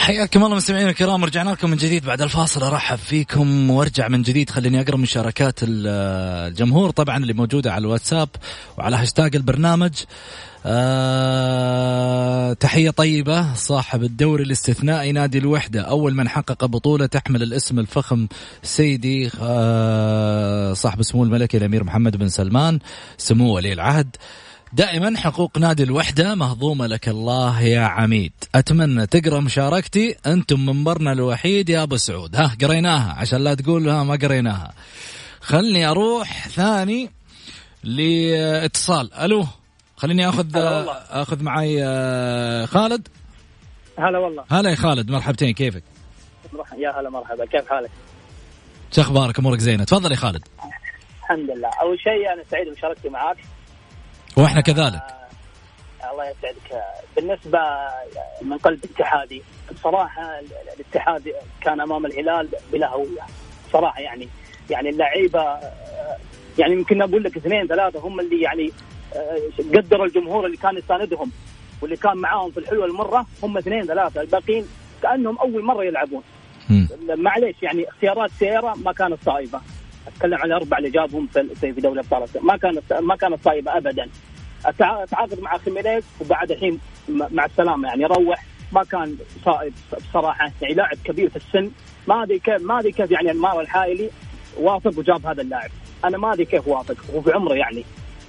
حياكم الله مستمعينا الكرام رجعنا لكم من جديد بعد الفاصل. أرحب فيكم وأرجع من جديد. خليني أقرأ مشاركات الجمهور طبعا اللي موجودة على الواتساب وعلى هاشتاج البرنامج. آه تحية طيبة صاحب الدوري الاستثنائي نادي الوحدة. أول من حقق بطولة تحمل الاسم الفخم سيدي آه صاحب سمو الملكي الأمير محمد بن سلمان سمو ولي العهد. دائما حقوق نادي الوحدة مهضومة لك الله يا عميد. أتمنى تقرأ مشاركتي. أنتم منبرنا الوحيد يا أبو سعود. ها قريناها عشان لا تقول ها ما قريناها. خلني أروح ثاني لإتصال. ألو خليني أخذ أخذ معي خالد. هلا والله. هلا يا خالد مرحبتين كيفك؟ يا هلا مرحبا. كيف حالك؟ شو أخبارك؟ أمورك زينة. تفضل يا خالد. الحمد لله. أول شيء أنا سعيد بمشاركتي معاك. وإحنا كذلك. الله يسعدك. بالنسبة من قلب اتحادي بصراحه الاتحاد كان أمام الهلال بلا هوية. صراحة يعني يعني اللعيبة يعني يمكن أقول لك اثنين ثلاثة هم اللي يعني آه، قدروا الجمهور اللي كان يساندهم واللي كان معاهم في الحلوه المرة هم اثنين ثلاثة. الباقيين كأنهم أول مرة يلعبون. معليش يعني اختيارات سيارة ما كانت صائبة. أتكلم عن الأربعة اللي جابهم في دوري ابطال ما كانت ما كانت صائبه ابدا. تعاقد مع خيمينيز وبعد الحين مع السلامة. يعني روح ما كان صائب بصراحة. يعني لاعب كبير في السن. ما أدري كيف ما أدري كيف يعني انمار الحائلي وافق وجاب هذا اللاعب. أنا ما أدري كيف وافق هو في عمره يعني.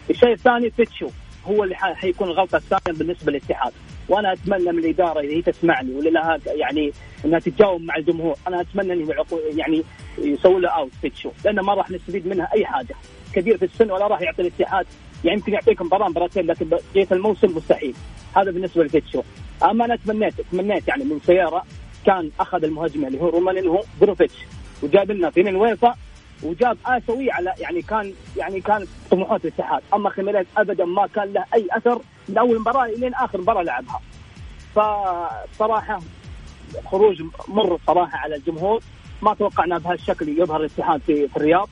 الشيء الثاني تتشو هو اللي حيكون الغلطة الثانية بالنسبة للاتحاد. وأنا أتمنى من الإدارة إذا هي تسمعني ولا لها يعني إنها تتجاوب مع الجمهور. أنا أتمنى إنه يعني يسوي له out فيتشو لأنه ما راح نستفيد منها أي حاجة. كبير في السن ولا راح يعطي الاتحاد يعني يمكن يعطيك مباراه مباراتين لكن بقيه الموسم مستحيل. هذا بالنسبة لفيتشو أما أنا تمنيت تمنيت يعني من سيارة كان أخذ المهاجم اللي هو رومان اللي هو بروفيتش وجاب لنا في الويفا وجاب أسوي على يعني كان يعني كانت طموحات الاتحاد. أما خيمينيز ابدا ما كان له أي أثر من أول مباراة إلين آخر مباراة لعبها. فصراحة خروج مر صراحة على الجمهور. ما توقعنا بهالشكل يظهر الاتحاد في, في الرياض.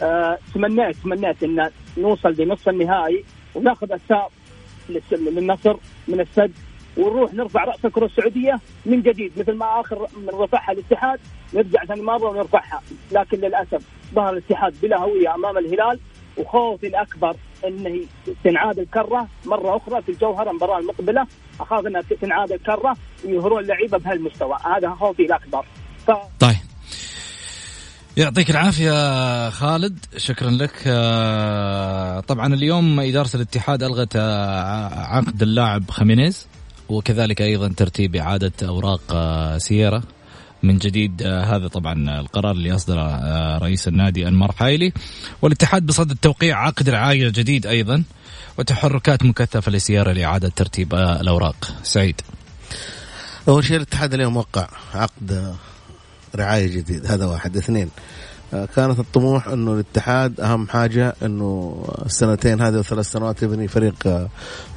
أه تمنيت تمنيت إن نوصل لنصف النهائي وناخذ الساب للنصر من السد. ونروح نرفع رأس الكرة السعودية من جديد مثل ما آخر من رفعها الاتحاد نرجع ثاني مرة ونرفعها. لكن للأسف ظهر الاتحاد بلا هوية أمام الهلال وخوفي الأكبر انه تنعاد الكرة مرة أخرى في الجوهرة المباراة المقبلة. أخاف إنها تنعاد الكرة ويظهرون اللعيبه بهالمستوى. هذا خوفي الأكبر. ف... طيب. يعطيك العافية خالد. شكرا لك. آه، طبعا اليوم إدارة الاتحاد ألغت آه، عقد اللاعب خمينيز. وكذلك أيضا ترتيب إعادة أوراق آه، سيارة. من جديد آه، هذا طبعا القرار اللي أصدره آه، رئيس النادي أنمار حايلي. والاتحاد بصدد توقيع عقد رعاية جديد أيضا وتحركات مكثفة لسيارة لإعادة ترتيب الأوراق. سعيد. أول شيء الاتحاد اليوم وقع عقد رعاية جديد. هذا واحد. اثنين كانت الطموح إنه الاتحاد أهم حاجة إنه السنتين هذه وثلاث سنوات يبني فريق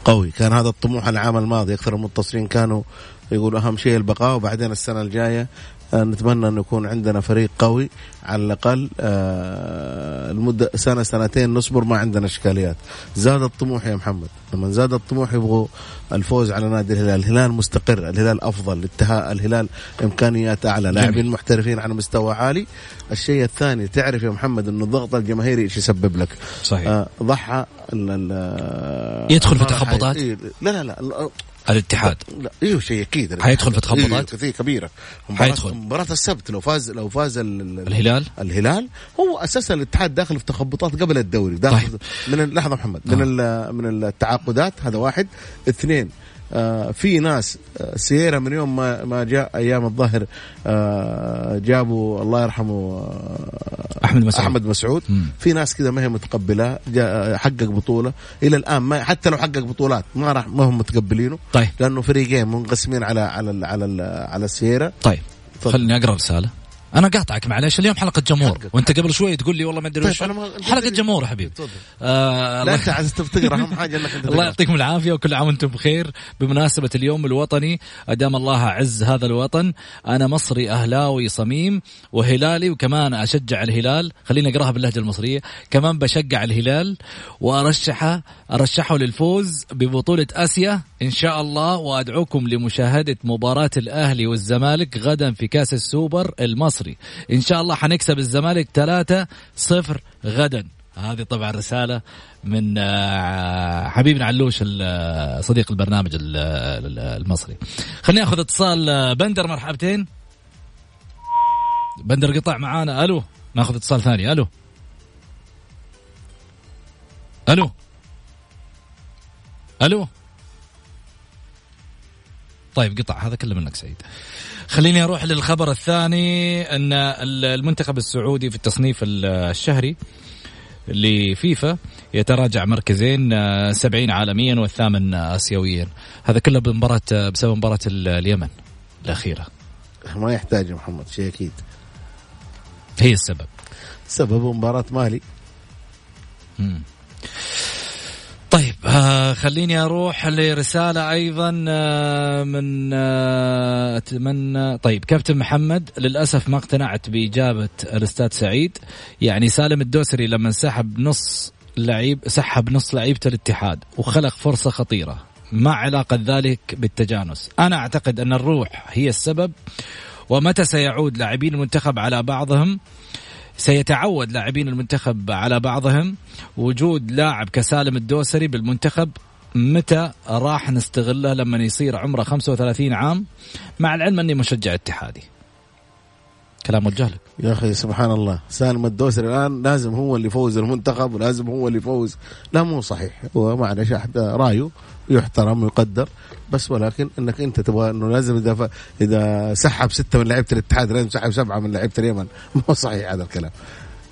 قوي. كان هذا الطموح العام الماضي أكثر المتصلين كانوا يقولوا أهم شيء البقاء وبعدين السنة الجاية آه، نتمنى انه يكون عندنا فريق قوي على الأقل آه، المده سنة سنتين نصبر ما عندنا إشكاليات. زاد الطموح يا محمد. لما زاد الطموح يبغوا الفوز على نادي الهلال. الهلال مستقر الهلال أفضل الهلال إمكانيات أعلى. لاعبين محترفين على مستوى عالي. الشيء الثاني تعرف يا محمد إنه الضغط الجماهيري إيش يسبب لك؟ صحيح. آه ضحى يدخل في تخبطات؟ لا لا لا. الاتحاد. لا أيوه شيء أكيد. حيدخل في تخبطات كثير كبيرة. حيدخل. مباراة السبت لو فاز لو فاز الهلال؟ الهلال. هو أساسا الاتحاد داخل في تخبطات قبل الدوري. داخل طيب. من لحظة محمد. من آه. من التعاقدات. هذا واحد. اثنين آه في ناس آه سييرا من يوم ما ما جاء أيام الظهر آه جابوا الله يرحمه آه أحمد مسعود. أحمد مسعود. في ناس كذا ما هي متقبلة آه، حقق بطولة. إلى الآن ما حتى لو حقق بطولات ما راح ما هم متقبلينه. طيب. لأنه فريقين منقسمين على على على على السييرا طيب. خليني أقرأ رسالة. أنا قاطعك معلش اليوم حلقة جمهور. وأنت قبل شوي تقول لي والله ما أدري طيب حلقة جمهور حبيبي. آه لا أنت عايز تقرا أهم حاجة إنك الله يعطيكم العافية وكل عام وأنتم بخير. بمناسبة اليوم الوطني أدام الله عز هذا الوطن أنا مصري أهلاوي صميم وهلالي وكمان أشجع الهلال. خليني أقراها باللهجة المصرية. كمان بشجع الهلال وارشحه أرشحه للفوز ببطولة آسيا إن شاء الله وأدعوكم لمشاهدة مباراة الأهلي والزمالك غدا في كأس السوبر المصري. إن شاء الله حنكسب الزمالك 3 0 غدا. هذه طبعا رسالة من آه، حبيبنا علوش صديق البرنامج المصري. خليني اخذ اتصال آه، بندر مرحبتين. بندر قطع معانا. ألو ناخذ اتصال ثاني. ألو. ألو. ألو. طيب قطع هذا كله منك سعيد. خليني أروح للخبر الثاني أن المنتخب السعودي في التصنيف الشهري لفيفا يتراجع مركزين آه، سبعين عالميا والثامن آسيويا. هذا كله بمباراة بسبب مباراة اليمن الأخيرة. ما يحتاج محمد شيء أكيد. هي السبب. سبب مباراة مالي. مم. طيب آه خليني أروح لرسالة أيضا آه من آه أتمنى طيب كابتن محمد للأسف ما اقتنعت بإجابة الأستاذ سعيد. يعني سالم الدوسري لما سحب نص لعيب سحب نص لعيبة الاتحاد وخلق فرصة خطيرة. ما علاقة ذلك بالتجانس؟ أنا أعتقد أن الروح هي السبب ومتى سيعود لاعبين المنتخب على بعضهم؟ سيتعود لاعبين المنتخب على بعضهم. وجود لاعب كسالم الدوسري بالمنتخب متى راح نستغله لما يصير عمره 35 عام؟ مع العلم أني مشجع اتحادي. كلام وجه لك. يا أخي سبحان الله سالم الدوسري الآن لازم هو اللي يفوز المنتخب ولازم هو اللي يفوز. لا مو صحيح. هو معلش أحد رأيه يحترم ويقدر. بس ولكن إنك أنت تبغى إنه لازم إذا. إذا سحب ستة من لعيبة الاتحاد لازم سحب سبعة من لعيبة اليمن. [LAUGHS] مو صحيح هذا الكلام.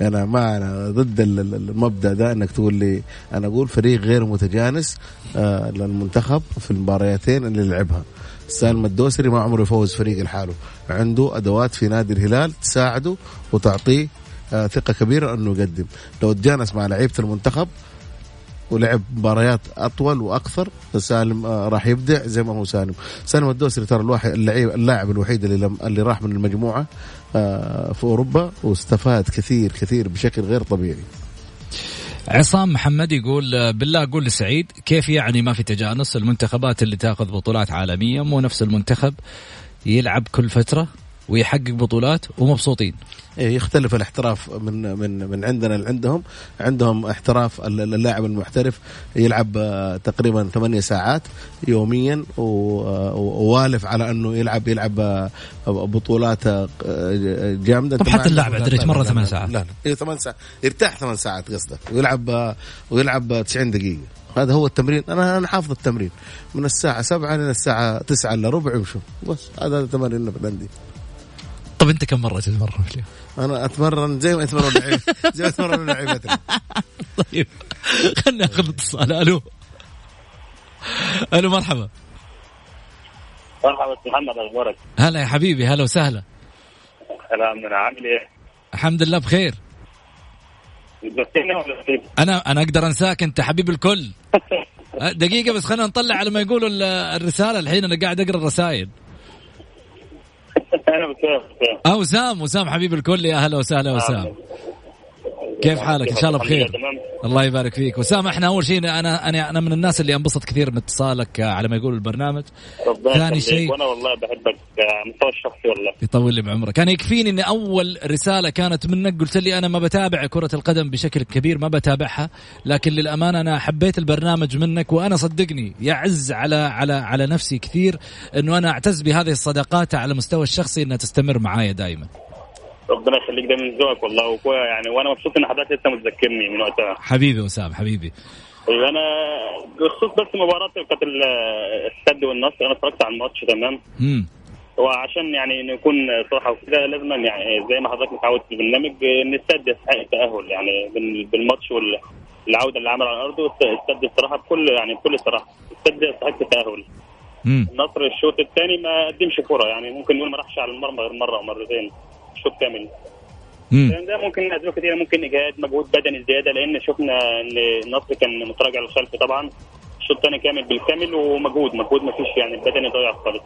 أنا ما أنا ضد المبدأ ده إنك تقول لي أنا أقول فريق غير متجانس آه للمنتخب في المباريتين اللي لعبها سالم الدوسري ما عمره يفوز فريق لحاله. عنده أدوات في نادي الهلال تساعده وتعطيه آه ثقة كبيرة أنه يقدم. لو تجانس مع لعيبة المنتخب ولعب مباريات أطول وأكثر سالم آه راح يبدع زي ما هو سالم. سالم الدوسري ترى الواحد اللعيب اللاعب الوحيد اللي لم اللي راح من المجموعة آه في أوروبا واستفاد كثير كثير بشكل غير طبيعي. عصام محمد يقول بالله قول لسعيد كيف يعني ما في تجانس؟ المنتخبات اللي تاخذ بطولات عالمية مو نفس المنتخب يلعب كل فترة؟ ويحقق بطولات ومبسوطين. إيه، يختلف الاحتراف من من من عندنا لعندهم. عندهم احتراف اللاعب المحترف يلعب آه، تقريبا ثمانية ساعات يوميا ووالف على أنه يلعب يلعب آه، بطولات آه، جامدة. طب حتى اللاعب ادريج مرة ثمان ساعات. لا لا ثمان ساعات يرتاح ثمان ساعات قصدك ويلعب ويلعب 90 دقيقة. هذا هو التمرين. أنا أنا حافظ التمرين. من الساعة 7 إلى الساعة 9 إلا ربع وشوف بس هذا تمارين في الانديه طب انت كم مرة تتمرن في اليوم؟ أنا أتمرن زي ما يتمرن زي ما يتمرن لعيبتنا [LAUGHS] طيب. خلينا ناخذ اتصال. ألو. ألو مرحبا. مرحبا محمد أخبارك؟ هلا يا حبيبي هلا وسهلا. هلا من عامل إيه؟ الحمد لله بخير. أنا أنا أقدر أنساك أنت حبيب الكل. [LAUGHS] دقيقة بس خلينا نطلع على ما يقولوا الرسالة. الحين أنا قاعد أقرأ الرسائل. أنا وسام وسام حبيب الكل يا أهلا وسهلا وسام. كيف حالك؟ إن شاء الله بخير. الله يبارك فيك. وسام إحنا أول شيء أنا أنا أنا من الناس اللي انبسط كثير من اتصالك على ما يقول البرنامج. ثاني شيء وأنا والله بحبك مستوى الشخصي والله. يطول لي بعمرك. كان يكفيني إن أول رسالة كانت منك قلت لي أنا ما بتابع كرة القدم بشكل كبير ما بتابعها لكن للأمانة أنا حبيت البرنامج منك وأنا صدقني يعز على على على نفسي كثير إنه أنا أعتز بهذه الصداقات على المستوى الشخصي إنها تستمر معايا دائما ربنا يخليك ده من ذوقك والله. وكويس يعني وأنا مبسوط إن حضرتك لسه متذكرني من وقتها. حبيبي وسام حبيبي. طيب أنا بخصوص بس مباراة كانت السد والنصر أنا اتفرجت على الماتش تمام؟ امم وعشان يعني نكون صراحة وكده لازم يعني زي ما حضرتك متعود في البرنامج إن السد يستحق التأهل. يعني بالماتش والعوده اللي عمل على الأرض السد الصراحة بكل يعني بكل صراحة السد يستحق التأهل. النصر الشوط الثاني ما قدمش كره يعني ممكن نقول ما راحش على المرمى غير مرة أو مرتين. الشوط كامل. امم ده ممكن اسباب كثيره ممكن اجهاد مجهود بدني زيادة لأن شفنا إن النصر كان متراجع للخلف طبعا. الشوط الثاني كامل بالكامل ومجهود مجهود ما فيش يعني البدني ضايع خالص.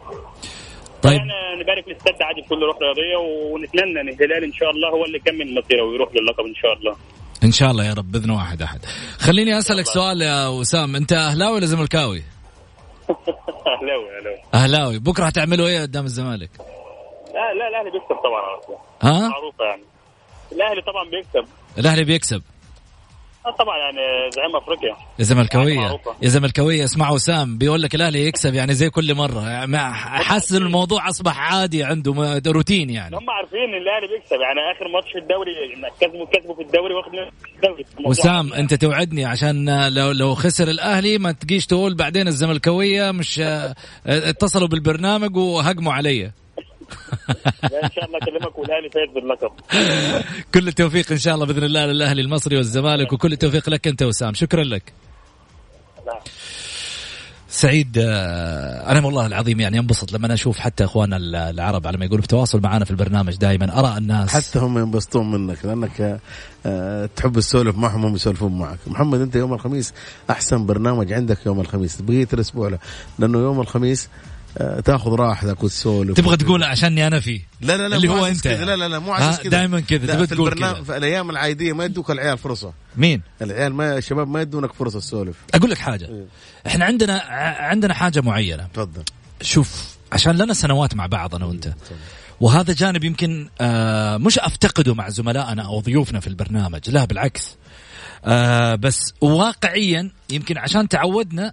طيب. إحنا نبارك للسد عادي بكل روح رياضية ونتمنى إن الهلال إن شاء الله هو اللي يكمل المسيره ويروح للقب إن شاء الله. إن شاء الله يا رب بإذن واحد أحد. خليني أسألك سؤال يا وسام أنت أهلاوي ولا زملكاوي؟ [LAUGHS] أهلاوي أهلاوي. أهلاوي. بكرة هتعملوا إيه قدام الزمالك؟ لا لا الأهلي بيكسب طبعا على طول. ها؟ معروفة يعني. الأهلي طبعا بيكسب. الأهلي بيكسب. آه طبعا يعني زعيم أفريقيا. يا زملكاويه يا زملكاويه اسمع وسام بيقول لك الأهلي يكسب يعني زي كل مرة. يعني حاسس الموضوع أصبح عادي عنده روتين يعني. هم عارفين إن الأهلي بيكسب. يعني آخر ماتش في الدوري كسبوا كسبوا في الدوري واخد الدوري. وسام أنت توعدني عشان لو لو خسر الأهلي ما تجيش تقول بعدين الزملكاوية مش اتصلوا بالبرنامج وهجموا علي. [LAUGHS] إن شاء الله أكلمك والأهلي فايز باللقب كل التوفيق إن شاء الله بإذن الله للأهلي المصري والزمالك وكل التوفيق لك أنت وسام. شكرا لك. نعم. سعيد آه، أنا والله العظيم يعني انبسط لما أشوف حتى اخواننا العرب على ما يقولوا في تواصل معنا في البرنامج دائما أرى الناس حتى هم ينبسطون منك لأنك آه، تحب تسولف معهم هم يسولفون معك. محمد أنت يوم الخميس أحسن برنامج عندك يوم الخميس بقية الأسبوع له لأنه يوم الخميس تاخذ راحتك وتسولف تبغى تقول عشاني أنا فيه لا لا لا اللي هو أنت. لا لا لا مو عشان كذا. دائما كذا تبغى تقول كذا. في الأيام العادية ما يدوك العيال فرصة. مين؟ العيال ما الشباب ما يدونك فرصة تسولف أقول لك حاجة. إحنا عندنا عندنا حاجة معينة. تفضل. شوف عشان لنا سنوات مع بعض أنا وأنت. وهذا جانب يمكن آه مش أفتقده مع زملائنا أو ضيوفنا في البرنامج لا بالعكس. آه بس واقعيا يمكن عشان تعودنا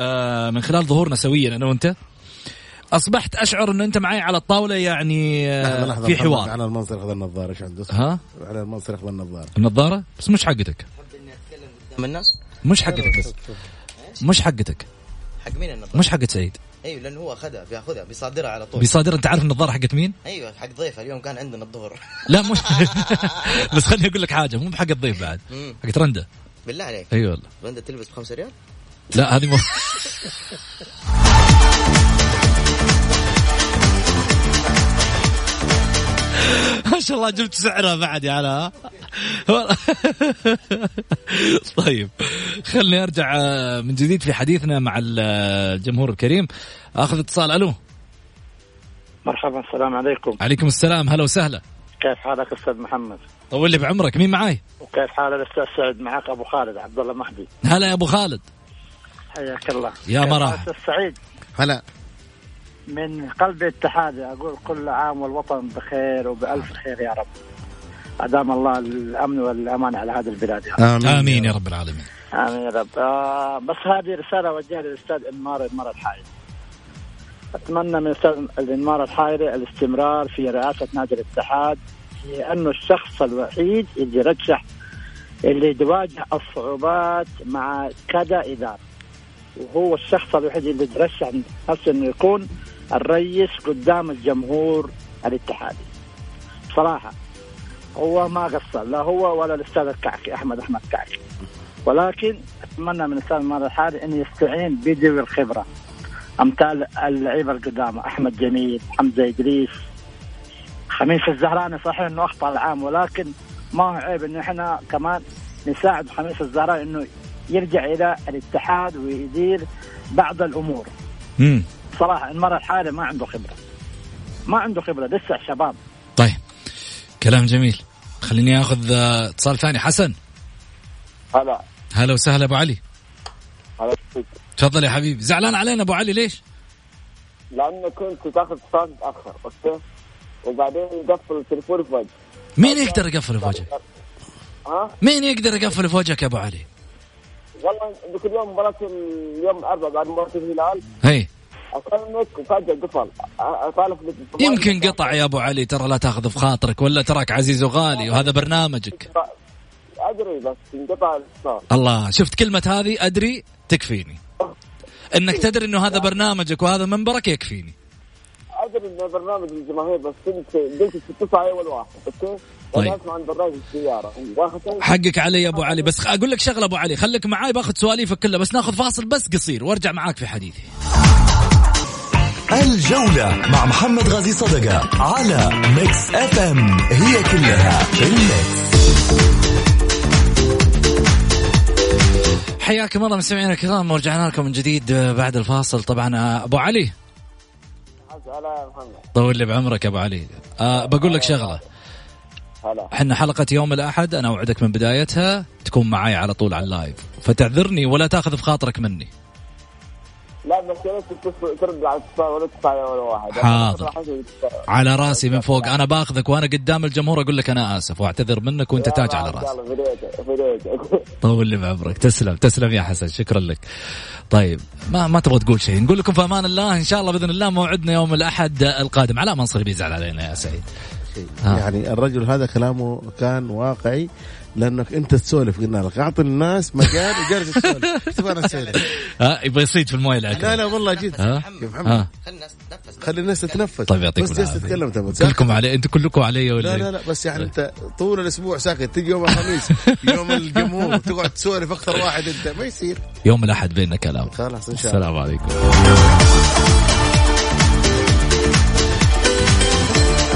آه من خلال ظهورنا سويا أنا وأنت أصبحت أشعر إنه أنت معي على الطاولة يعني لحظة آه في حوار. على المنصر اخذ النظارة إيش عنده؟ ها؟ على المنصر اخذ النظارة. النظارة؟ بس مش حقتك. من الناس؟ مش حقتك بس. مش حقتك. حق مين النظارة؟ مش حقت سعيد. أيوه لأنه هو أخذها بيأخذها بيصادرها على طول. بيصادر أنت عارف النظاره حقت مين؟ أيوه حق ضيفه اليوم كان عندنا الظهر. لا مش. [LAUGHS] بس خليني أقول لك حاجة مو بحق الضيف بعد. حقت رندا. بالله عليك. اي والله. رندا تلبس بخمسة ريال؟ لا هذه مو. [LAUGHS] ما شاء الله جبت سعرها بعد يا علاء طيب خلني أرجع آه، من جديد في حديثنا مع الجمهور الكريم. أخذ اتصال ألو. مرحبا السلام عليكم. عليكم السلام هلا وسهلا. كيف حالك أستاذ محمد؟ طول لي بعمرك مين معاي؟ وكيف حال الأستاذ سعد؟ معك أبو خالد عبد الله مهدي. هلا يا أبو خالد. حياك الله. يا مرحبا. حالك أستاذ سعيد؟ هلا. من قلب اتحادي أقول كل عام والوطن بخير وبألف خير يا رب. أدام الله الأمن والأمان على هذه البلاد يا رب. آمين آمين يا رب العالمين. آمين يا رب. آه بس هذه رسالة اوجهها للأستاذ إنمار إنمار الحايري أتمنى من الأستاذ الانمار الحايري الاستمرار في رئاسة نادي الاتحاد لأنه الشخص الوحيد اللي رشح اللي يواجه الصعوبات مع كذا إدارة. وهو الشخص الوحيد اللي ترشح نفسه إنه يكون الرئيس قدام الجمهور الاتحادي. بصراحة هو ما قصر لا هو ولا الأستاذ الكعكي أحمد أحمد كعكي. ولكن أتمنى من الاستاذ مار الحالي إن يستعين بذوي الخبرة. أمثال اللعيبة القدامى أحمد جميل حمزة إدريس. خميس الزهراني صحيح إنه أخطأ العام ولكن ما هو عيب انه إحنا كمان نساعد خميس الزهراني إنه يرجع إلى الاتحاد ويدير بعض الأمور. امم صراحة المره الحالي ما عنده خبرة. ما عنده خبرة لسه شباب. طيب. كلام جميل. خليني آخذ آه، اتصال ثاني. حسن. هلا. هلا وسهلا أبو علي. هلا. تفضل يا حبيبي. زعلان علينا أبو علي ليش؟ لأنه كنت تاخذ اتصال متاخر أوكي؟ وبعدين يقفل التليفون في وجهي. مين يقدر يقفل في وجهك؟ ها؟ مين يقدر يقفل في وجهك يا أبو علي؟ والله ذيك اليوم مباراة اليوم الاربعاء بعد مباراة الهلال. هي. اكلمك وفجاه قفل اطالب يمكن قطع يا أبو علي ترى لا تأخذ في خاطرك ولا تراك عزيز وغالي وهذا برنامجك. أدري بس انقطع الاتصال الله شفت كلمة هذه؟ أدري تكفيني. إنك تدري إنه هذا برنامجك وهذا منبرك يكفيني. أدري إنه برنامج الجماهير بس كنت قلت تتصل أول واحد okay؟ طيب. أنا أسمع عن برنامج السيارة. حقك علي يا أبو علي بس أقول لك شغلة أبو علي خليك معاي باخذ سواليفك كلها بس ناخذ فاصل بس قصير وأرجع معاك في حديثي. الجولة مع محمد غازي صدقة على Mix FM هي كلها في ال Mix. حياكم الله مستمعينا الكرام ورجعنا لكم من جديد بعد الفاصل. طبعا آه، أبو علي. طول لي بعمرك يا أبو علي. أه بقول لك شغلة. إحنا حلقة يوم الأحد أنا أوعدك من بدايتها تكون معي على طول على ال live. فتعذرني ولا تأخذ في خاطرك مني. لا بس يا ريت ترد على الاتصال ولا علي ولا واحد. حاضر. على راسي من فوق. أنا باخذك وأنا قدام الجمهور أقول لك أنا آسف واعتذر منك وأنت تاج على راسي. طول لي بعمرك. تسلم تسلم يا حسن. شكرا لك. طيب ما ما تبغى تقول شيء؟ نقول لكم في أمان الله. إن شاء الله بإذن الله موعدنا يوم الأحد القادم. علاء منصري بيزعل علينا يا سعيد. يعني الرجل هذا كلامه كان واقعي. لأنك أنت تسولف قلنا لك. أعطي الناس مجال وجالس تسولف تبغى أنا اسولف؟ ها يبغى يصيد في الموية العكرة لا لا والله جد. ها؟ يا محمد. ها. خلي الناس تتنفس. طيب يعطيكم بس جالس. تتكلم تبغى. كلكم علي أنتم كلكم علي ولا لا إيه؟ لا لا بس يعني أنت طول الأسبوع ساكت. تجي يوم الخميس يوم الجمهور تقعد تسولف أكثر واحد أنت. ما يصير. يوم الأحد بيننا كلام خلاص إن شاء الله. السلام عليكم.